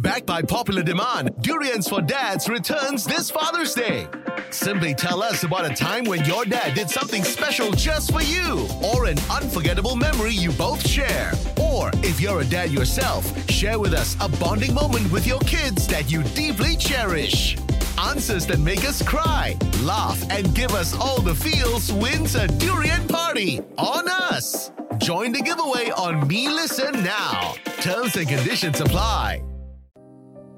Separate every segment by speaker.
Speaker 1: Backed by popular demand, Durians for Dads returns this Father's Day. Simply tell us about a time when your dad did something special just for you, or an unforgettable memory you both share. Or if you're a dad yourself, share with us a bonding moment with your kids that you deeply cherish. Answers that make us cry, laugh, and give us all the feels wins a durian party on us. Join the giveaway on Me Listen Now. Terms and conditions apply.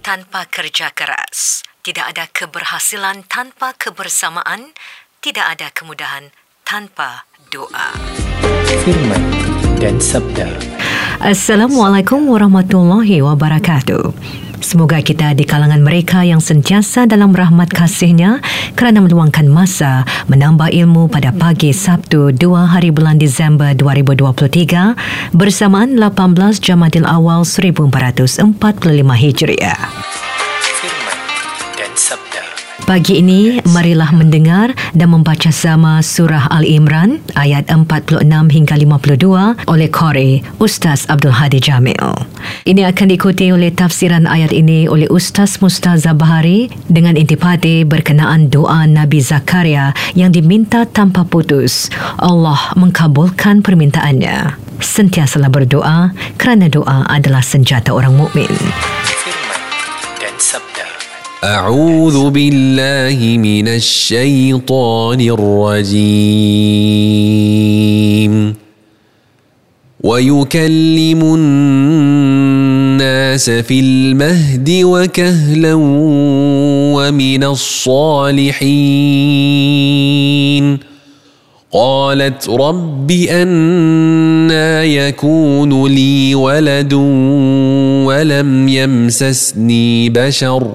Speaker 2: Tanpa kerja keras. Tidak ada keberhasilan tanpa kebersamaan. Tidak ada kemudahan tanpa doa.
Speaker 3: Firman dan sabda.
Speaker 2: Assalamualaikum warahmatullahi wabarakatuh. Semoga kita di kalangan mereka yang sentiasa dalam rahmat kasihnya kerana meluangkan masa menambah ilmu pada pagi Sabtu 2 hari bulan Disember 2023 bersamaan 18 Jamadil Awal 1445 Hijriah.
Speaker 3: Firman dan sabda.
Speaker 2: Pagi ini, marilah mendengar dan membaca sama Surah Al-Imran ayat 46 hingga 52 oleh Qori Ustaz Abdul Hadi Jamil. Ini akan diikuti oleh tafsiran ayat ini oleh Ustaz Mustazah Bahari dengan intipati berkenaan doa Nabi Zakaria yang diminta tanpa putus. Allah mengkabulkan permintaannya. Sentiasalah berdoa kerana doa adalah senjata orang mukmin.
Speaker 3: Firman dan sabda.
Speaker 4: أعوذ بالله من الشيطان الرجيم. ويكلم الناس في المهد وكهلا ومن الصالحين. قالت رب أنا يكون لي ولد ولم يمسسني بشر.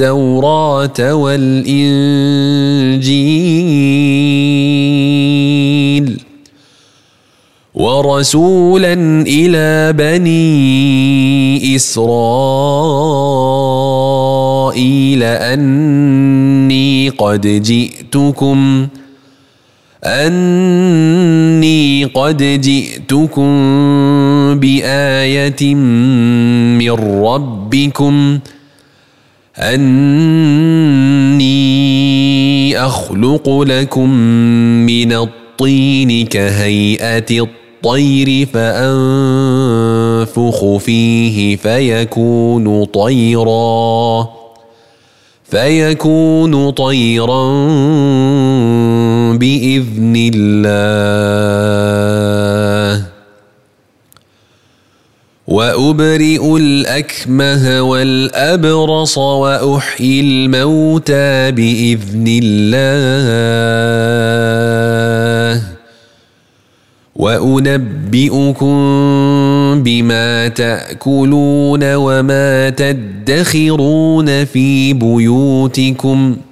Speaker 4: والتوراة والإنجيل ورسولا إلى بني إسرائيل أني قد جئتكم أني قد جئتكم بآية من ربكم أني أخلق لكم من الطين كهيئة الطير فأنفخ فيه فيكون طيراً فيكون طيرا بإذن الله. وأبرئ الأكمه والأبرص وأحيي الموتى بإذن الله. وأنبئكم بما تأكلون وما تدخرون في بيوتكم ۖ.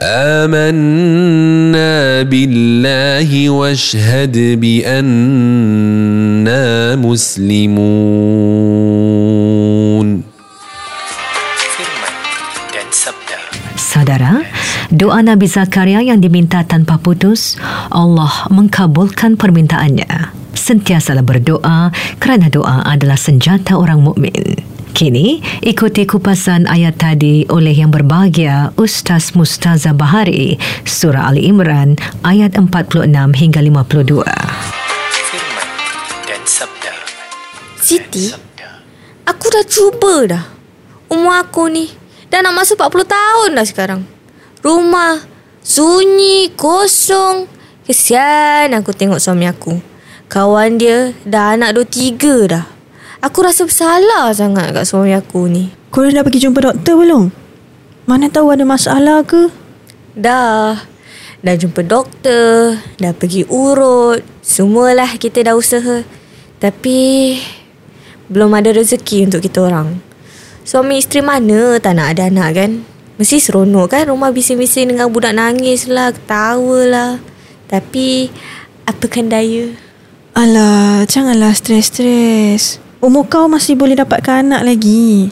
Speaker 4: امنا بالله واشهد بانا مسلمون
Speaker 3: Firman dan sabda.
Speaker 2: Saudara, doa Nabi Zakaria yang diminta tanpa putus, Allah mengkabulkan permintaannya. Sentiasalah berdoa kerana doa adalah senjata orang mukmin. Kini, ikuti kupasan ayat tadi oleh yang berbahagia Ustaz Mustaza Bahari, Surah Ali Imran, ayat 46 hingga 52.
Speaker 3: Firman dan sabda.
Speaker 5: Siti, aku dah cuba dah. Umur aku ni dah nak masuk 40 tahun dah sekarang. Rumah sunyi, kosong. Kesian aku tengok suami aku. Kawan dia dah anak dua tiga dah. Aku rasa bersalah sangat kat suami aku ni.
Speaker 6: Korang dah pergi jumpa doktor belum? Mana tahu ada masalah ke?
Speaker 5: Dah. Dah jumpa doktor, dah pergi urut, semualah kita dah usaha. Tapi belum ada rezeki untuk kita orang. Suami isteri mana tak nak ada anak kan? Mesti seronok kan rumah bising-bising dengan budak nangis lah, ketawa lah. Tapi apakan daya?
Speaker 6: Alah, janganlah stres-stres. Umur kau masih boleh dapatkan anak lagi.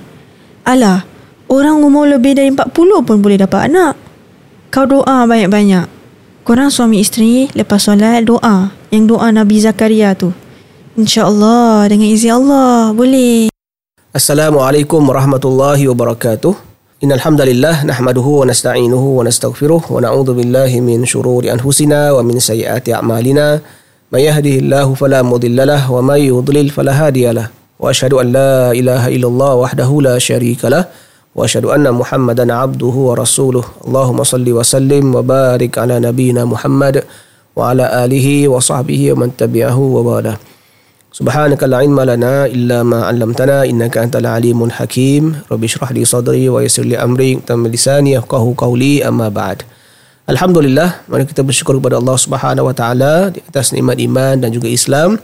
Speaker 6: Alah, orang umur lebih dari 40 pun boleh dapat anak. Kau doa banyak-banyak. Korang suami isteri lepas solat doa. Yang doa Nabi Zakaria tu. InsyaAllah dengan izin Allah boleh.
Speaker 7: Assalamualaikum warahmatullahi wabarakatuh. Hamdalillah nahmaduhu wa nasta'inuhu wa nastaghfiruh wa na'udzu billahi min anfusina wa min sayyiati a'malina. May yahdihillahu fala mudhillalah wa may yudlil fala hadiyalah. Wa asyhadu an la ilaha illallah wahdahu la syarikalah wa asyhadu anna Muhammadan 'abduhu wa rasuluh. Allahumma salli wa sallim wa barik ala nabiyyina Muhammad wa ala alihi wa sahbihi wa man tabi'ahu wa ba'dah. سبحانك لا علم لنا إلا ما علمتنا إنك أنت العليم الحكيم رب اشرح لي صدري ويسر لي أمري تم لساني يفقه قولي أما بعد Alhamdulillah, mari kita bersyukur kepada Allah Subhanahu Wa Taala di atas nikmat iman dan juga Islam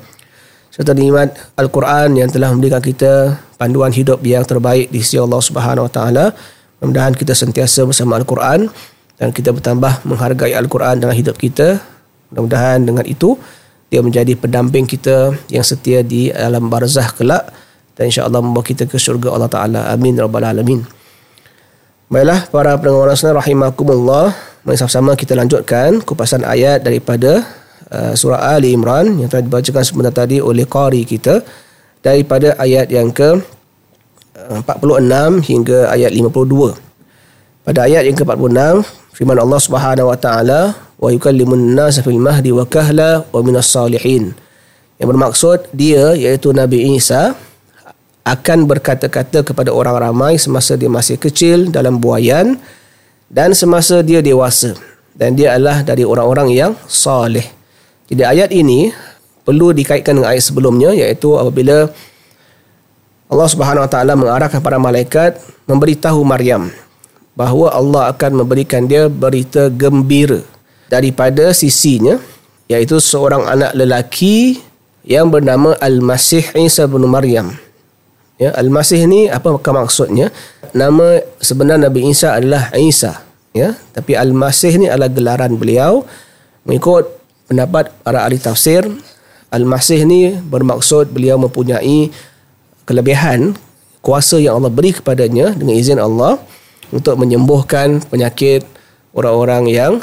Speaker 7: serta nikmat Al-Quran yang telah memberikan kita panduan hidup yang terbaik di sisi Allah Subhanahu Wa Taala. Mudah-mudahan kita sentiasa bersama Al-Quran dan kita bertambah menghargai Al-Quran dalam hidup kita. Mudah-mudahan dengan itu dia menjadi pendamping kita yang setia di alam barzah kelak dan insya-Allah membawa kita ke syurga Allah Taala. Amin rabbal alamin. Baiklah para pendengar rasna rahimakumullah. Mari sama-sama kita lanjutkan kupasan ayat daripada uh, surah Ali Imran yang telah dibacakan sebentar tadi oleh qari kita daripada ayat yang ke uh, 46 hingga ayat 52. Pada ayat yang ke-46 firman Allah Subhanahu wa taala wa yukallimun nas fil mahdi wa kahla wa minas salihin. Yang bermaksud dia iaitu Nabi Isa akan berkata-kata kepada orang ramai semasa dia masih kecil dalam buayan dan semasa dia dewasa dan dia adalah dari orang-orang yang saleh. Jadi ayat ini perlu dikaitkan dengan ayat sebelumnya iaitu apabila Allah Subhanahu Wa Taala mengarahkan para malaikat memberitahu Maryam bahawa Allah akan memberikan dia berita gembira daripada sisinya iaitu seorang anak lelaki yang bernama Al-Masih Isa bin Maryam. Ya, Al-Masih ni apa maksudnya? Nama sebenar Nabi Isa adalah Isa, ya. Tapi Al-Masih ni adalah gelaran beliau mengikut pendapat para ahli tafsir Al-Masih ni bermaksud beliau mempunyai kelebihan kuasa yang Allah beri kepadanya dengan izin Allah untuk menyembuhkan penyakit orang-orang yang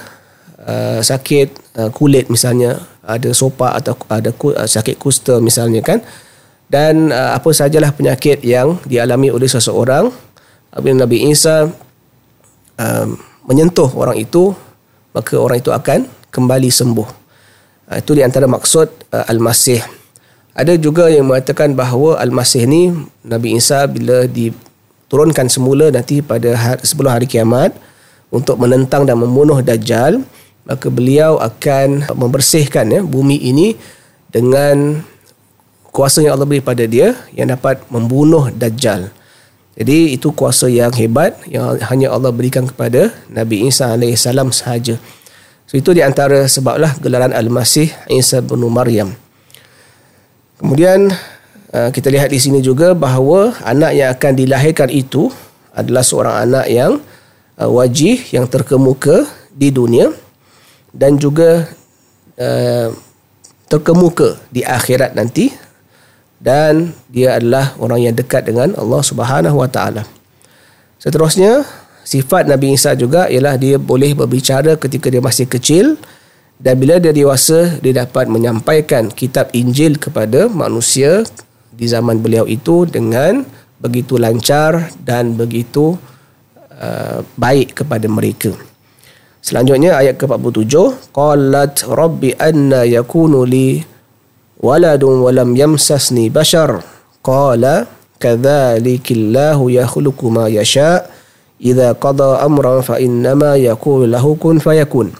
Speaker 7: uh, sakit uh, kulit misalnya ada sopak atau ada ku, uh, sakit kusta misalnya kan. Dan uh, apa sajalah penyakit yang dialami oleh seseorang apabila Nabi Isa uh, menyentuh orang itu maka orang itu akan kembali sembuh. Uh, itu di antara maksud uh, Al-Masih. Ada juga yang mengatakan bahawa Al-Masih ni Nabi Isa bila diturunkan semula nanti pada hari, sebelum hari kiamat untuk menentang dan membunuh Dajjal, maka beliau akan membersihkan ya, bumi ini dengan kuasa yang Allah beri pada dia yang dapat membunuh Dajjal. Jadi itu kuasa yang hebat yang hanya Allah berikan kepada Nabi Isa AS sahaja. So itu di antara sebablah gelaran Al-Masih Isa bin Maryam. Kemudian uh, kita lihat di sini juga bahawa anak yang akan dilahirkan itu adalah seorang anak yang uh, wajih yang terkemuka di dunia dan juga uh, terkemuka di akhirat nanti dan dia adalah orang yang dekat dengan Allah Subhanahu Wa Taala. Seterusnya sifat Nabi Isa juga ialah dia boleh berbicara ketika dia masih kecil dan bila dia dewasa dia dapat menyampaikan kitab Injil kepada manusia di zaman beliau itu dengan begitu lancar dan begitu uh, baik kepada mereka. Selanjutnya ayat ke-47 qalat rabbi anna yakunu li waladun wa lam yamsasni bashar qala kadzalikillahu yakhluqu ma yasha' idza qada amran fa innama yaqulu lahu kun fayakun.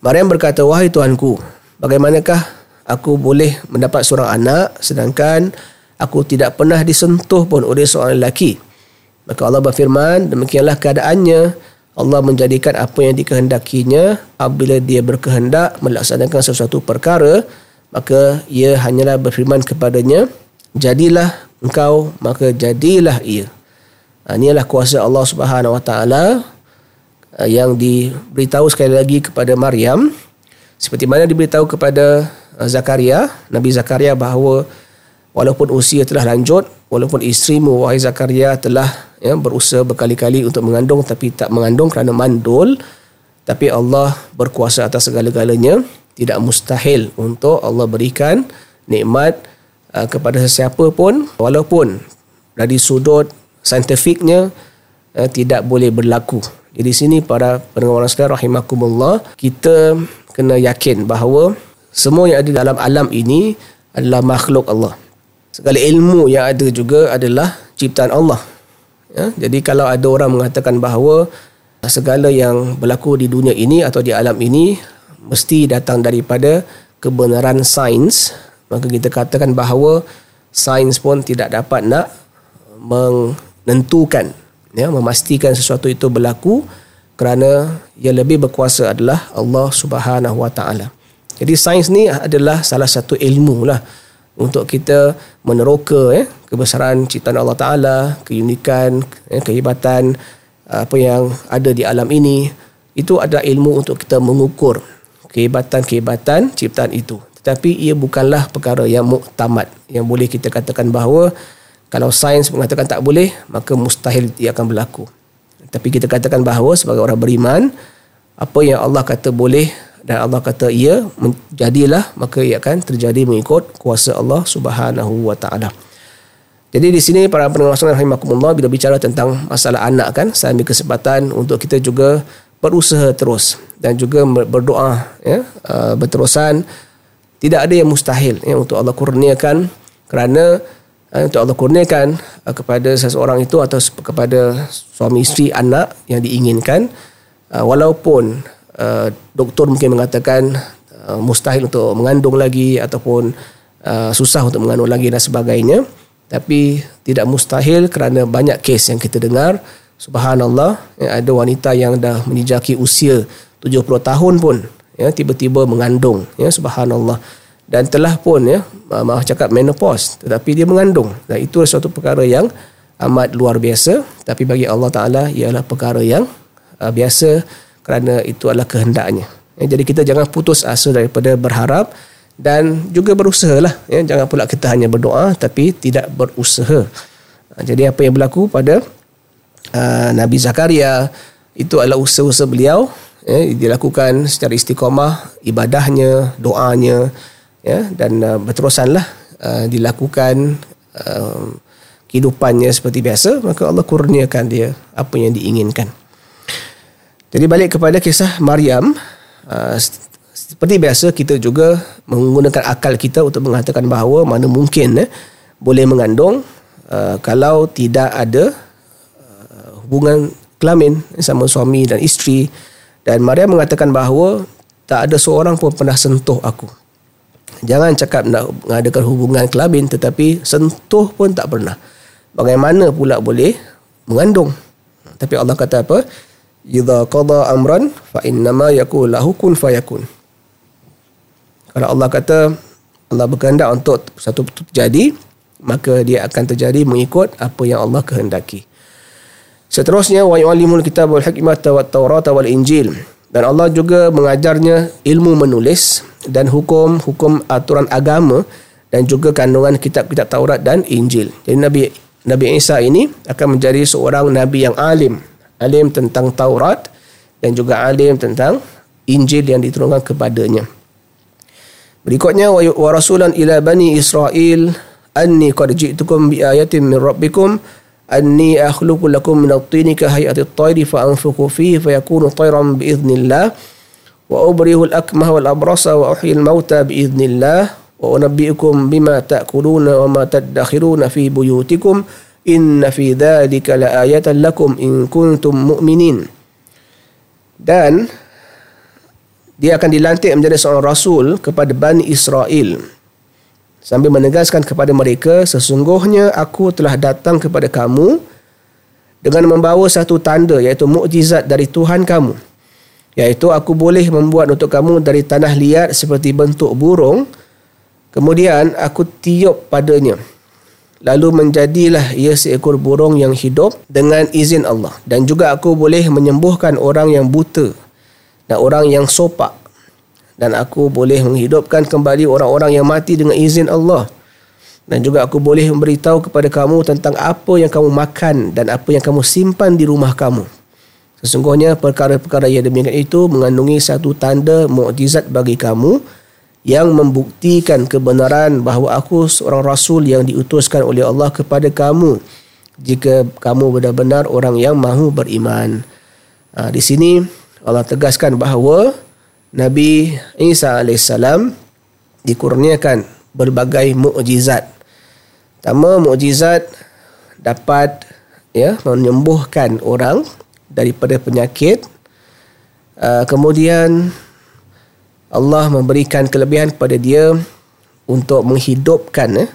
Speaker 7: Maryam berkata wahai tuanku bagaimanakah aku boleh mendapat seorang anak sedangkan aku tidak pernah disentuh pun oleh seorang lelaki? Maka Allah berfirman demikianlah keadaannya. Allah menjadikan apa yang dikehendakinya apabila dia berkehendak melaksanakan sesuatu perkara maka ia hanyalah berfirman kepadanya jadilah engkau maka jadilah ia Ha, ini adalah kuasa Allah Subhanahu Wa Taala ha, yang diberitahu sekali lagi kepada Maryam. Seperti mana diberitahu kepada ha, Zakaria, Nabi Zakaria bahawa walaupun usia telah lanjut, walaupun isterimu wahai Zakaria telah ya, berusaha berkali-kali untuk mengandung tapi tak mengandung kerana mandul, tapi Allah berkuasa atas segala-galanya, tidak mustahil untuk Allah berikan nikmat uh, kepada sesiapa pun walaupun dari sudut saintifiknya uh, tidak boleh berlaku. Jadi sini para pendengar sekalian rahimakumullah, kita kena yakin bahawa semua yang ada dalam alam ini adalah makhluk Allah. Segala ilmu yang ada juga adalah ciptaan Allah. Ya? Jadi kalau ada orang mengatakan bahawa segala yang berlaku di dunia ini atau di alam ini mesti datang daripada kebenaran sains, maka kita katakan bahawa sains pun tidak dapat nak meng menentukan ya memastikan sesuatu itu berlaku kerana yang lebih berkuasa adalah Allah Subhanahu Wa Taala. Jadi sains ni adalah salah satu ilmu lah untuk kita meneroka ya kebesaran ciptaan Allah Taala, keunikan, ya, kehebatan apa yang ada di alam ini itu adalah ilmu untuk kita mengukur kehebatan-kehebatan ciptaan itu. Tetapi ia bukanlah perkara yang muktamad yang boleh kita katakan bahawa kalau sains mengatakan tak boleh, maka mustahil ia akan berlaku. Tapi kita katakan bahawa sebagai orang beriman, apa yang Allah kata boleh dan Allah kata ia jadilah, maka ia akan terjadi mengikut kuasa Allah Subhanahu wa taala. Jadi di sini para pendengar sekalian rahimakumullah bila bicara tentang masalah anak kan, saya ambil kesempatan untuk kita juga berusaha terus dan juga berdoa ya, uh, berterusan tidak ada yang mustahil ya, untuk Allah kurniakan kerana untuk Allah kurniakan uh, kepada seseorang itu atau kepada suami isteri anak yang diinginkan. Uh, walaupun doktor mungkin mengatakan mustahil untuk mengandung lagi ataupun susah untuk mengandung lagi dan sebagainya. Tapi tidak mustahil kerana banyak kes yang kita dengar. Subhanallah, ada wanita yang dah menjejaki usia 70 tahun pun ya tiba-tiba mengandung ya subhanallah dan telah pun ya maaf cakap menopause tetapi dia mengandung. Dan itu suatu perkara yang amat luar biasa. Tapi bagi Allah taala ialah perkara yang uh, biasa kerana itu adalah kehendaknya. Ya, jadi kita jangan putus asa daripada berharap dan juga berusaha lah ya. jangan pula kita hanya berdoa tapi tidak berusaha. Uh, jadi apa yang berlaku pada uh, Nabi Zakaria itu adalah usaha-usaha beliau. Ya, dilakukan secara istiqamah ibadahnya doanya ya dan uh, berterusanlah uh, dilakukan uh, kehidupannya seperti biasa maka Allah kurniakan dia apa yang diinginkan jadi balik kepada kisah Maryam uh, seperti biasa kita juga menggunakan akal kita untuk mengatakan bahawa mana mungkin eh, boleh mengandung uh, kalau tidak ada uh, hubungan kelamin sama suami dan isteri dan Maria mengatakan bahawa tak ada seorang pun pernah sentuh aku. Jangan cakap nak mengadakan hubungan kelamin tetapi sentuh pun tak pernah. Bagaimana pula boleh mengandung? Tapi Allah kata apa? Idza qada amran fa innama yakul lahu kun fayakun. Kalau Allah kata Allah berkehendak untuk satu terjadi, maka dia akan terjadi mengikut apa yang Allah kehendaki. Seterusnya wa yu'allimul kitab wal hikmata wat taurat wal injil dan Allah juga mengajarnya ilmu menulis dan hukum-hukum aturan agama dan juga kandungan kitab-kitab Taurat dan Injil. Jadi Nabi Nabi Isa ini akan menjadi seorang nabi yang alim, alim tentang Taurat dan juga alim tentang Injil yang diturunkan kepadanya. Berikutnya wa rasulan ila bani Israel anni qad ji'tukum bi ayatin min rabbikum anni akhluqu lakum min at-tini ka hay'ati at-tayri fa anfukhu fihi fa yakunu tayran bi idhnillah wa ubrihu al-akmaha wal abrasa wa uhyi al-mauta bi idhnillah wa unabbi'ukum bima ta'kuluna wa ma tadakhiruna fi buyutikum. Inna fi dhalika la ayatan lakum in kuntum mu'minin. Dan dia akan dilantik menjadi seorang rasul kepada Bani Israel sambil menegaskan kepada mereka sesungguhnya aku telah datang kepada kamu dengan membawa satu tanda iaitu mukjizat dari Tuhan kamu. Iaitu aku boleh membuat untuk kamu dari tanah liat seperti bentuk burung. Kemudian aku tiup padanya. Lalu menjadilah ia seekor burung yang hidup dengan izin Allah. Dan juga aku boleh menyembuhkan orang yang buta dan orang yang sopak dan aku boleh menghidupkan kembali orang-orang yang mati dengan izin Allah. Dan juga aku boleh memberitahu kepada kamu tentang apa yang kamu makan dan apa yang kamu simpan di rumah kamu. Sesungguhnya perkara-perkara yang demikian itu mengandungi satu tanda mukjizat bagi kamu yang membuktikan kebenaran bahawa aku seorang rasul yang diutuskan oleh Allah kepada kamu jika kamu benar-benar orang yang mahu beriman. Ha, di sini Allah tegaskan bahawa Nabi Isa AS dikurniakan berbagai mukjizat. Pertama, mukjizat dapat ya menyembuhkan orang daripada penyakit. Uh, kemudian Allah memberikan kelebihan kepada dia untuk menghidupkan eh,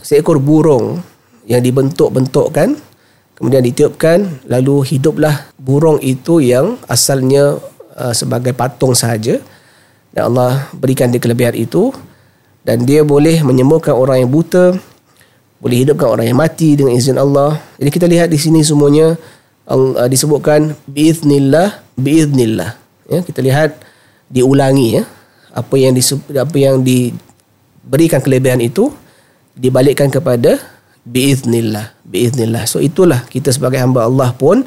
Speaker 7: seekor burung yang dibentuk-bentukkan kemudian ditiupkan lalu hiduplah burung itu yang asalnya Uh, sebagai patung sahaja. Dan Allah berikan dia kelebihan itu. Dan dia boleh menyembuhkan orang yang buta boleh hidupkan orang yang mati dengan izin Allah. Jadi kita lihat di sini semuanya uh, disebutkan biiznillah biiznillah. Ya kita lihat diulangi ya. Apa yang disebut apa yang diberikan kelebihan itu dibalikkan kepada biiznillah biiznillah. So itulah kita sebagai hamba Allah pun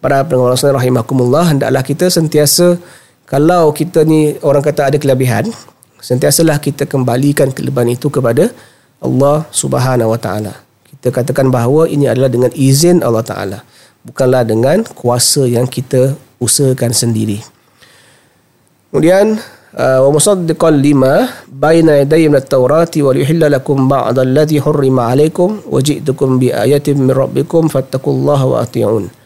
Speaker 7: para pendengar sekalian rahimakumullah hendaklah kita sentiasa kalau kita ni orang kata ada kelebihan sentiasalah kita kembalikan kelebihan itu kepada Allah Subhanahu wa taala. Kita katakan bahawa ini adalah dengan izin Allah taala bukanlah dengan kuasa yang kita usahakan sendiri. Kemudian uh, wa musaddiqan lima baina yaday min at-taurati wa yuhilla lakum ba'd alladhi hurrima alaykum wa ji'tukum bi ayatin min rabbikum fattaqullaha wa ati'un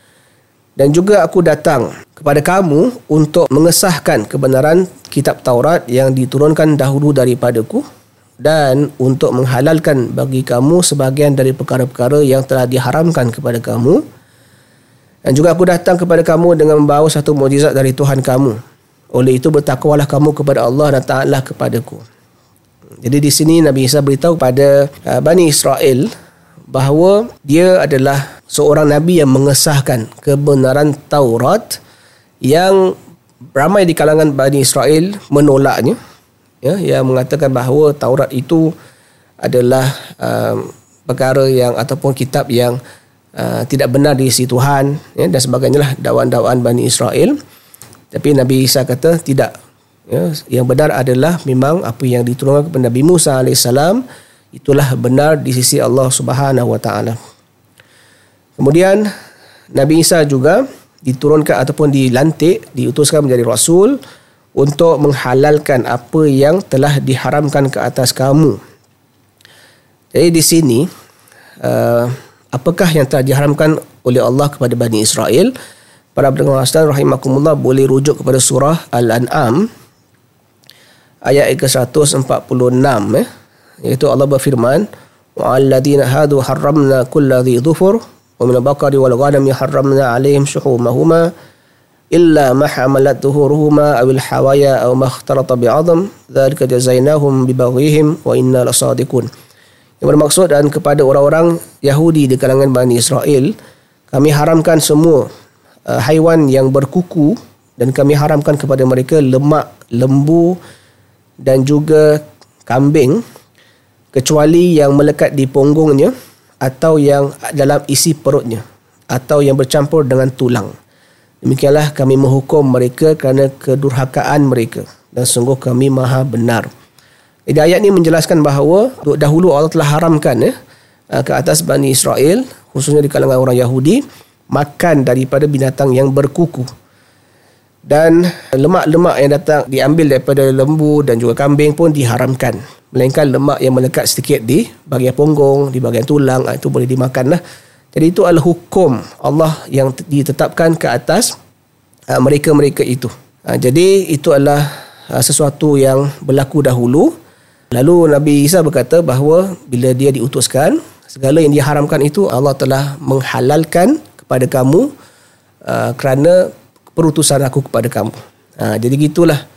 Speaker 7: dan juga aku datang kepada kamu untuk mengesahkan kebenaran kitab Taurat yang diturunkan dahulu daripadaku dan untuk menghalalkan bagi kamu sebahagian dari perkara-perkara yang telah diharamkan kepada kamu. Dan juga aku datang kepada kamu dengan membawa satu mukjizat dari Tuhan kamu. Oleh itu bertakwalah kamu kepada Allah dan taatlah kepadaku. Jadi di sini Nabi Isa beritahu kepada uh, Bani Israel bahawa dia adalah seorang Nabi yang mengesahkan kebenaran Taurat yang ramai di kalangan Bani Israel menolaknya ya yang mengatakan bahawa Taurat itu adalah um, perkara yang ataupun kitab yang uh, tidak benar di sisi Tuhan ya dan sebagainya lah dakwaan-dakwaan Bani Israel. Tapi Nabi Isa kata tidak ya yang benar adalah memang apa yang diturunkan kepada Nabi Musa alaihissalam itulah benar di sisi Allah Subhanahu wa taala kemudian Nabi Isa juga diturunkan ataupun dilantik diutuskan menjadi rasul untuk menghalalkan apa yang telah diharamkan ke atas kamu. Jadi di sini uh, apakah yang telah diharamkan oleh Allah kepada Bani Israel? Para pendengar sekalian rahimakumullah boleh rujuk kepada surah Al-An'am ayat ke-146 eh iaitu Allah berfirman wa alladhina hadu harramna kulli dhufur wa min al-baqari wal ghanami harramna 'alaihim shuhumahuma إلا ما حملت ظهورهما أو الحوايا أو ما اختلط بعظم ذلك جزيناهم ببغيهم وإنا لصادقون yang bermaksud dan kepada orang-orang Yahudi di kalangan Bani Israel kami haramkan semua uh, haiwan yang berkuku dan kami haramkan kepada mereka lemak, lembu dan juga kambing kecuali yang melekat di punggungnya atau yang dalam isi perutnya atau yang bercampur dengan tulang. Demikianlah kami menghukum mereka kerana kedurhakaan mereka. Dan sungguh kami maha benar. Jadi ayat ini menjelaskan bahawa dahulu Allah telah haramkan ya, ke atas Bani Israel, khususnya di kalangan orang Yahudi, makan daripada binatang yang berkuku. Dan lemak-lemak yang datang diambil daripada lembu dan juga kambing pun diharamkan. Melainkan lemak yang melekat sedikit di bahagian punggung, di bahagian tulang, itu boleh dimakan lah. Jadi itu adalah hukum Allah yang ditetapkan ke atas uh, mereka-mereka itu. Uh, jadi itu adalah sesuatu yang berlaku dahulu. Lalu Nabi Isa berkata bahawa bila dia diutuskan, segala yang diharamkan itu Allah telah menghalalkan kepada kamu kerana perutusan aku kepada kamu. Jadi gitulah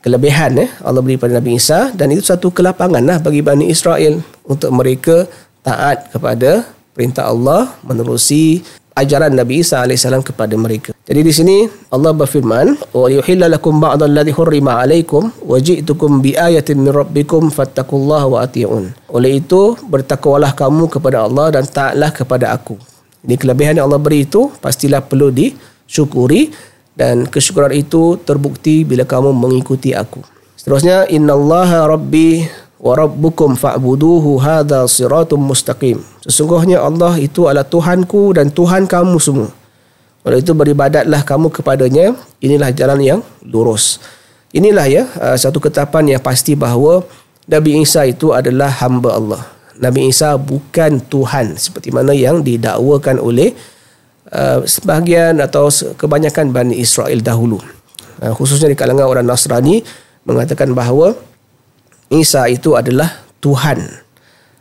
Speaker 7: kelebihan eh, Allah beri pada Nabi Isa dan itu satu kelapangan lah bagi Bani Israel untuk mereka taat kepada perintah Allah menerusi ajaran Nabi Isa AS kepada mereka. Jadi di sini Allah berfirman, "Wa yuhilla lakum ba'd alladhi hurrima 'alaykum wa ji'tukum bi ayatin min rabbikum fattaqullaha wa ati'un." Oleh itu, bertakwalah kamu kepada Allah dan taatlah kepada aku. Ini kelebihan yang Allah beri itu pastilah perlu disyukuri dan kesyukuran itu terbukti bila kamu mengikuti aku. Seterusnya, "Innallaha rabbi wa rabbukum fa'buduhu hadha siratum mustaqim. Sesungguhnya Allah itu adalah Tuhanku dan Tuhan kamu semua. Oleh itu beribadatlah kamu kepadanya. Inilah jalan yang lurus. Inilah ya uh, satu ketetapan yang pasti bahawa Nabi Isa itu adalah hamba Allah. Nabi Isa bukan Tuhan seperti mana yang didakwakan oleh uh, sebahagian atau kebanyakan Bani Israel dahulu. Uh, khususnya di kalangan orang Nasrani mengatakan bahawa Isa itu adalah Tuhan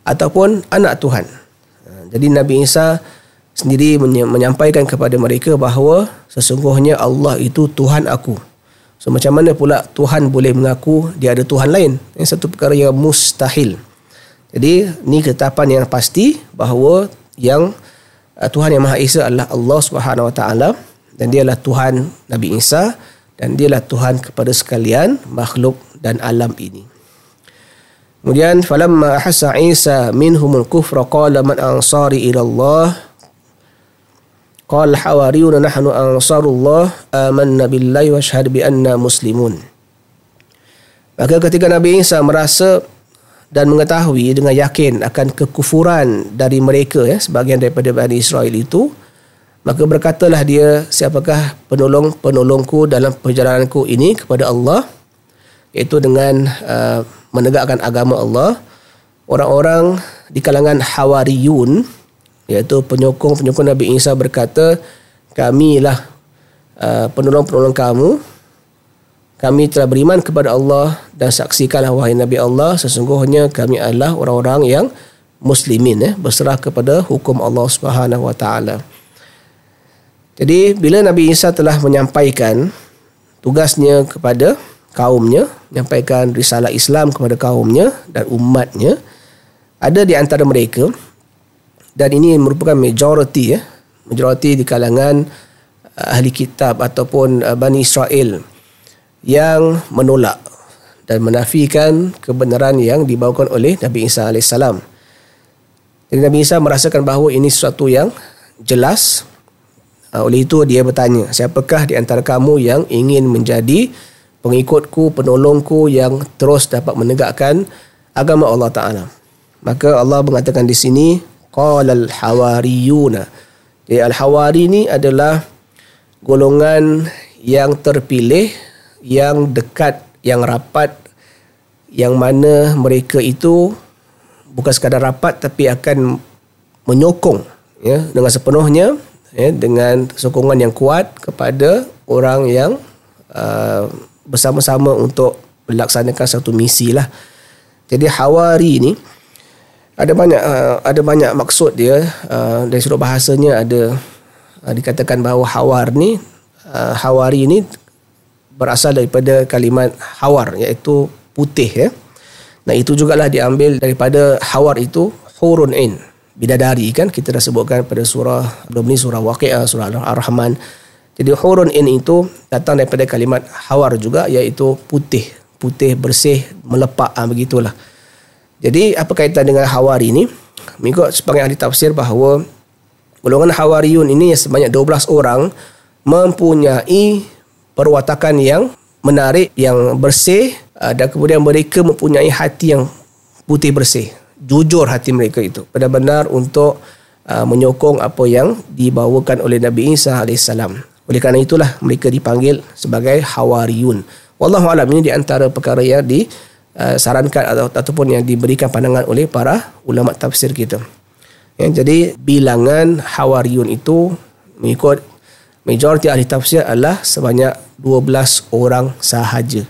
Speaker 7: ataupun anak Tuhan. Ha, jadi Nabi Isa sendiri menyampaikan kepada mereka bahawa sesungguhnya Allah itu Tuhan aku. So macam mana pula Tuhan boleh mengaku dia ada Tuhan lain? Ini satu perkara yang mustahil. Jadi ini ketetapan yang pasti bahawa yang uh, Tuhan yang Maha Esa adalah Allah Subhanahu Wa Taala dan dia adalah Tuhan Nabi Isa dan dia adalah Tuhan kepada sekalian makhluk dan alam ini. Kemudian falamma ahassa Isa minhumul kufra qala man ansari ila Allah qala hawariyun nahnu ansarullah amanna billahi wa shahad bi anna muslimun Maka ketika Nabi Isa merasa dan mengetahui dengan yakin akan kekufuran dari mereka ya sebagian daripada Bani Israel itu maka berkatalah dia siapakah penolong penolongku dalam perjalananku ini kepada Allah? Iaitu dengan uh, menegakkan agama Allah. Orang-orang di kalangan Hawariyun iaitu penyokong-penyokong Nabi Isa berkata kamilah uh, penolong-penolong kamu kami telah beriman kepada Allah dan saksikanlah wahai Nabi Allah sesungguhnya kami adalah orang-orang yang muslimin eh, berserah kepada hukum Allah Subhanahu wa taala. Jadi bila Nabi Isa telah menyampaikan tugasnya kepada kaumnya, menyampaikan risalah Islam kepada kaumnya dan umatnya, ada di antara mereka dan ini merupakan majority ya, majority di kalangan uh, ahli kitab ataupun uh, Bani Israel yang menolak dan menafikan kebenaran yang dibawakan oleh Nabi Isa AS. Jadi Nabi Isa merasakan bahawa ini sesuatu yang jelas. Uh, oleh itu dia bertanya, siapakah di antara kamu yang ingin menjadi pengikutku, penolongku yang terus dapat menegakkan agama Allah Ta'ala. Maka Allah mengatakan di sini, Qala al-hawariyuna. Jadi al-hawari ini adalah golongan yang terpilih yang dekat, yang rapat, yang mana mereka itu bukan sekadar rapat tapi akan menyokong ya dengan sepenuhnya ya dengan sokongan yang kuat kepada orang yang uh, bersama-sama untuk melaksanakan satu misi lah. Jadi hawari ini ada banyak uh, ada banyak maksud dia uh, dari sudut bahasanya ada uh, dikatakan bahawa hawar ni uh, hawari ini berasal daripada kalimat hawar iaitu putih ya. Nah itu jugalah diambil daripada hawar itu hurun in bidadari kan kita dah sebutkan pada surah belum ni surah waqiah surah ar-rahman. Jadi hurun in itu datang daripada kalimat hawar juga iaitu putih putih bersih melepak ah begitulah. Jadi apa kaitan dengan hawar ini? Mengikut sebagian ahli tafsir bahawa golongan hawariyun ini sebanyak 12 orang mempunyai perwatakan yang menarik, yang bersih uh, dan kemudian mereka mempunyai hati yang putih bersih. Jujur hati mereka itu. Benar-benar untuk uh, menyokong apa yang dibawakan oleh Nabi Isa AS. Oleh kerana itulah mereka dipanggil sebagai Hawariyun. Wallahualam ini di antara perkara yang disarankan uh, atau, ataupun yang diberikan pandangan oleh para ulama tafsir kita. Ya, jadi bilangan Hawariyun itu mengikut majoriti ahli tafsir adalah sebanyak 12 orang sahaja.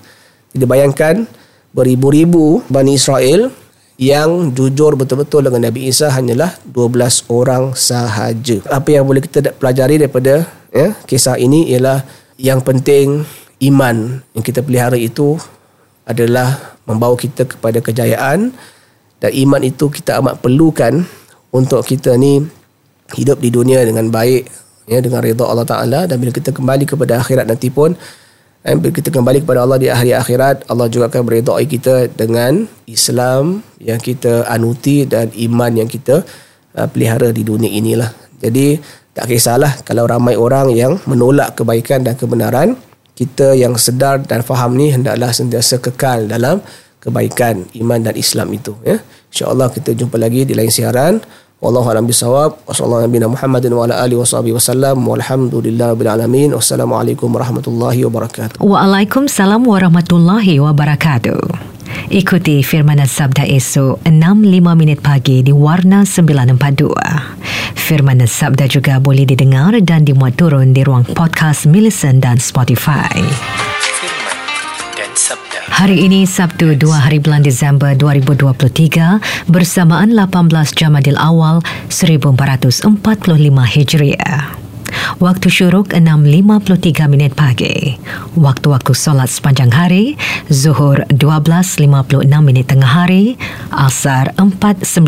Speaker 7: Jadi bayangkan beribu-ribu Bani Israel yang jujur betul-betul dengan Nabi Isa hanyalah 12 orang sahaja. Apa yang boleh kita pelajari daripada ya, kisah ini ialah yang penting iman yang kita pelihara itu adalah membawa kita kepada kejayaan dan iman itu kita amat perlukan untuk kita ni hidup di dunia dengan baik ya dengan redha Allah Taala. Dan bila kita kembali kepada akhirat nanti pun eh, bila kita kembali kepada Allah di hari akhirat Allah juga akan meredai kita dengan Islam yang kita anuti dan iman yang kita uh, pelihara di dunia inilah. Jadi tak kisahlah kalau ramai orang yang menolak kebaikan dan kebenaran kita yang sedar dan faham ni hendaklah sentiasa kekal dalam kebaikan iman dan Islam itu ya. Insyaallah kita jumpa lagi di lain siaran Wallahu a'lam bisawab. Wassalamualaikum warahmatullahi wabarakatuh.
Speaker 2: Waalaikumsalam warahmatullahi wabarakatuh. Ikuti firman sabda esok 6.5 minit pagi di Warna 942. Firman sabda juga boleh didengar dan dimuat turun di ruang podcast Millicent dan Spotify.
Speaker 3: Sabda.
Speaker 2: Hari ini Sabtu 2 hari bulan Disember 2023 bersamaan 18 Jamadil Awal 1445 Hijriah. Waktu syuruk 6.53 minit pagi. Waktu-waktu solat sepanjang hari, Zuhur 12.56 minit tengah hari, Asar 4.19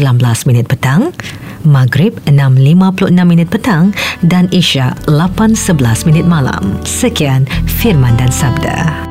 Speaker 2: minit petang, Maghrib 6.56 minit petang dan Isya 8.11 minit malam. Sekian Firman dan Sabda.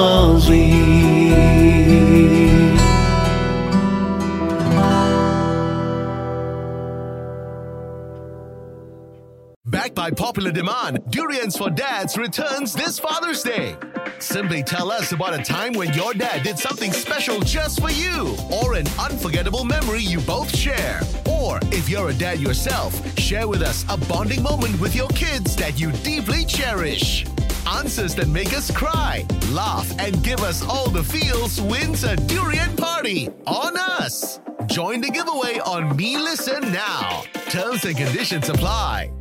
Speaker 1: By popular demand, Durians for Dads returns this Father's Day. Simply tell us about a time when your dad did something special just for you, or an unforgettable memory you both share. Or if you're a dad yourself, share with us a bonding moment with your kids that you deeply cherish. Answers that make us cry, laugh, and give us all the feels wins a durian party on us. Join the giveaway on Me Listen Now. Terms and conditions apply.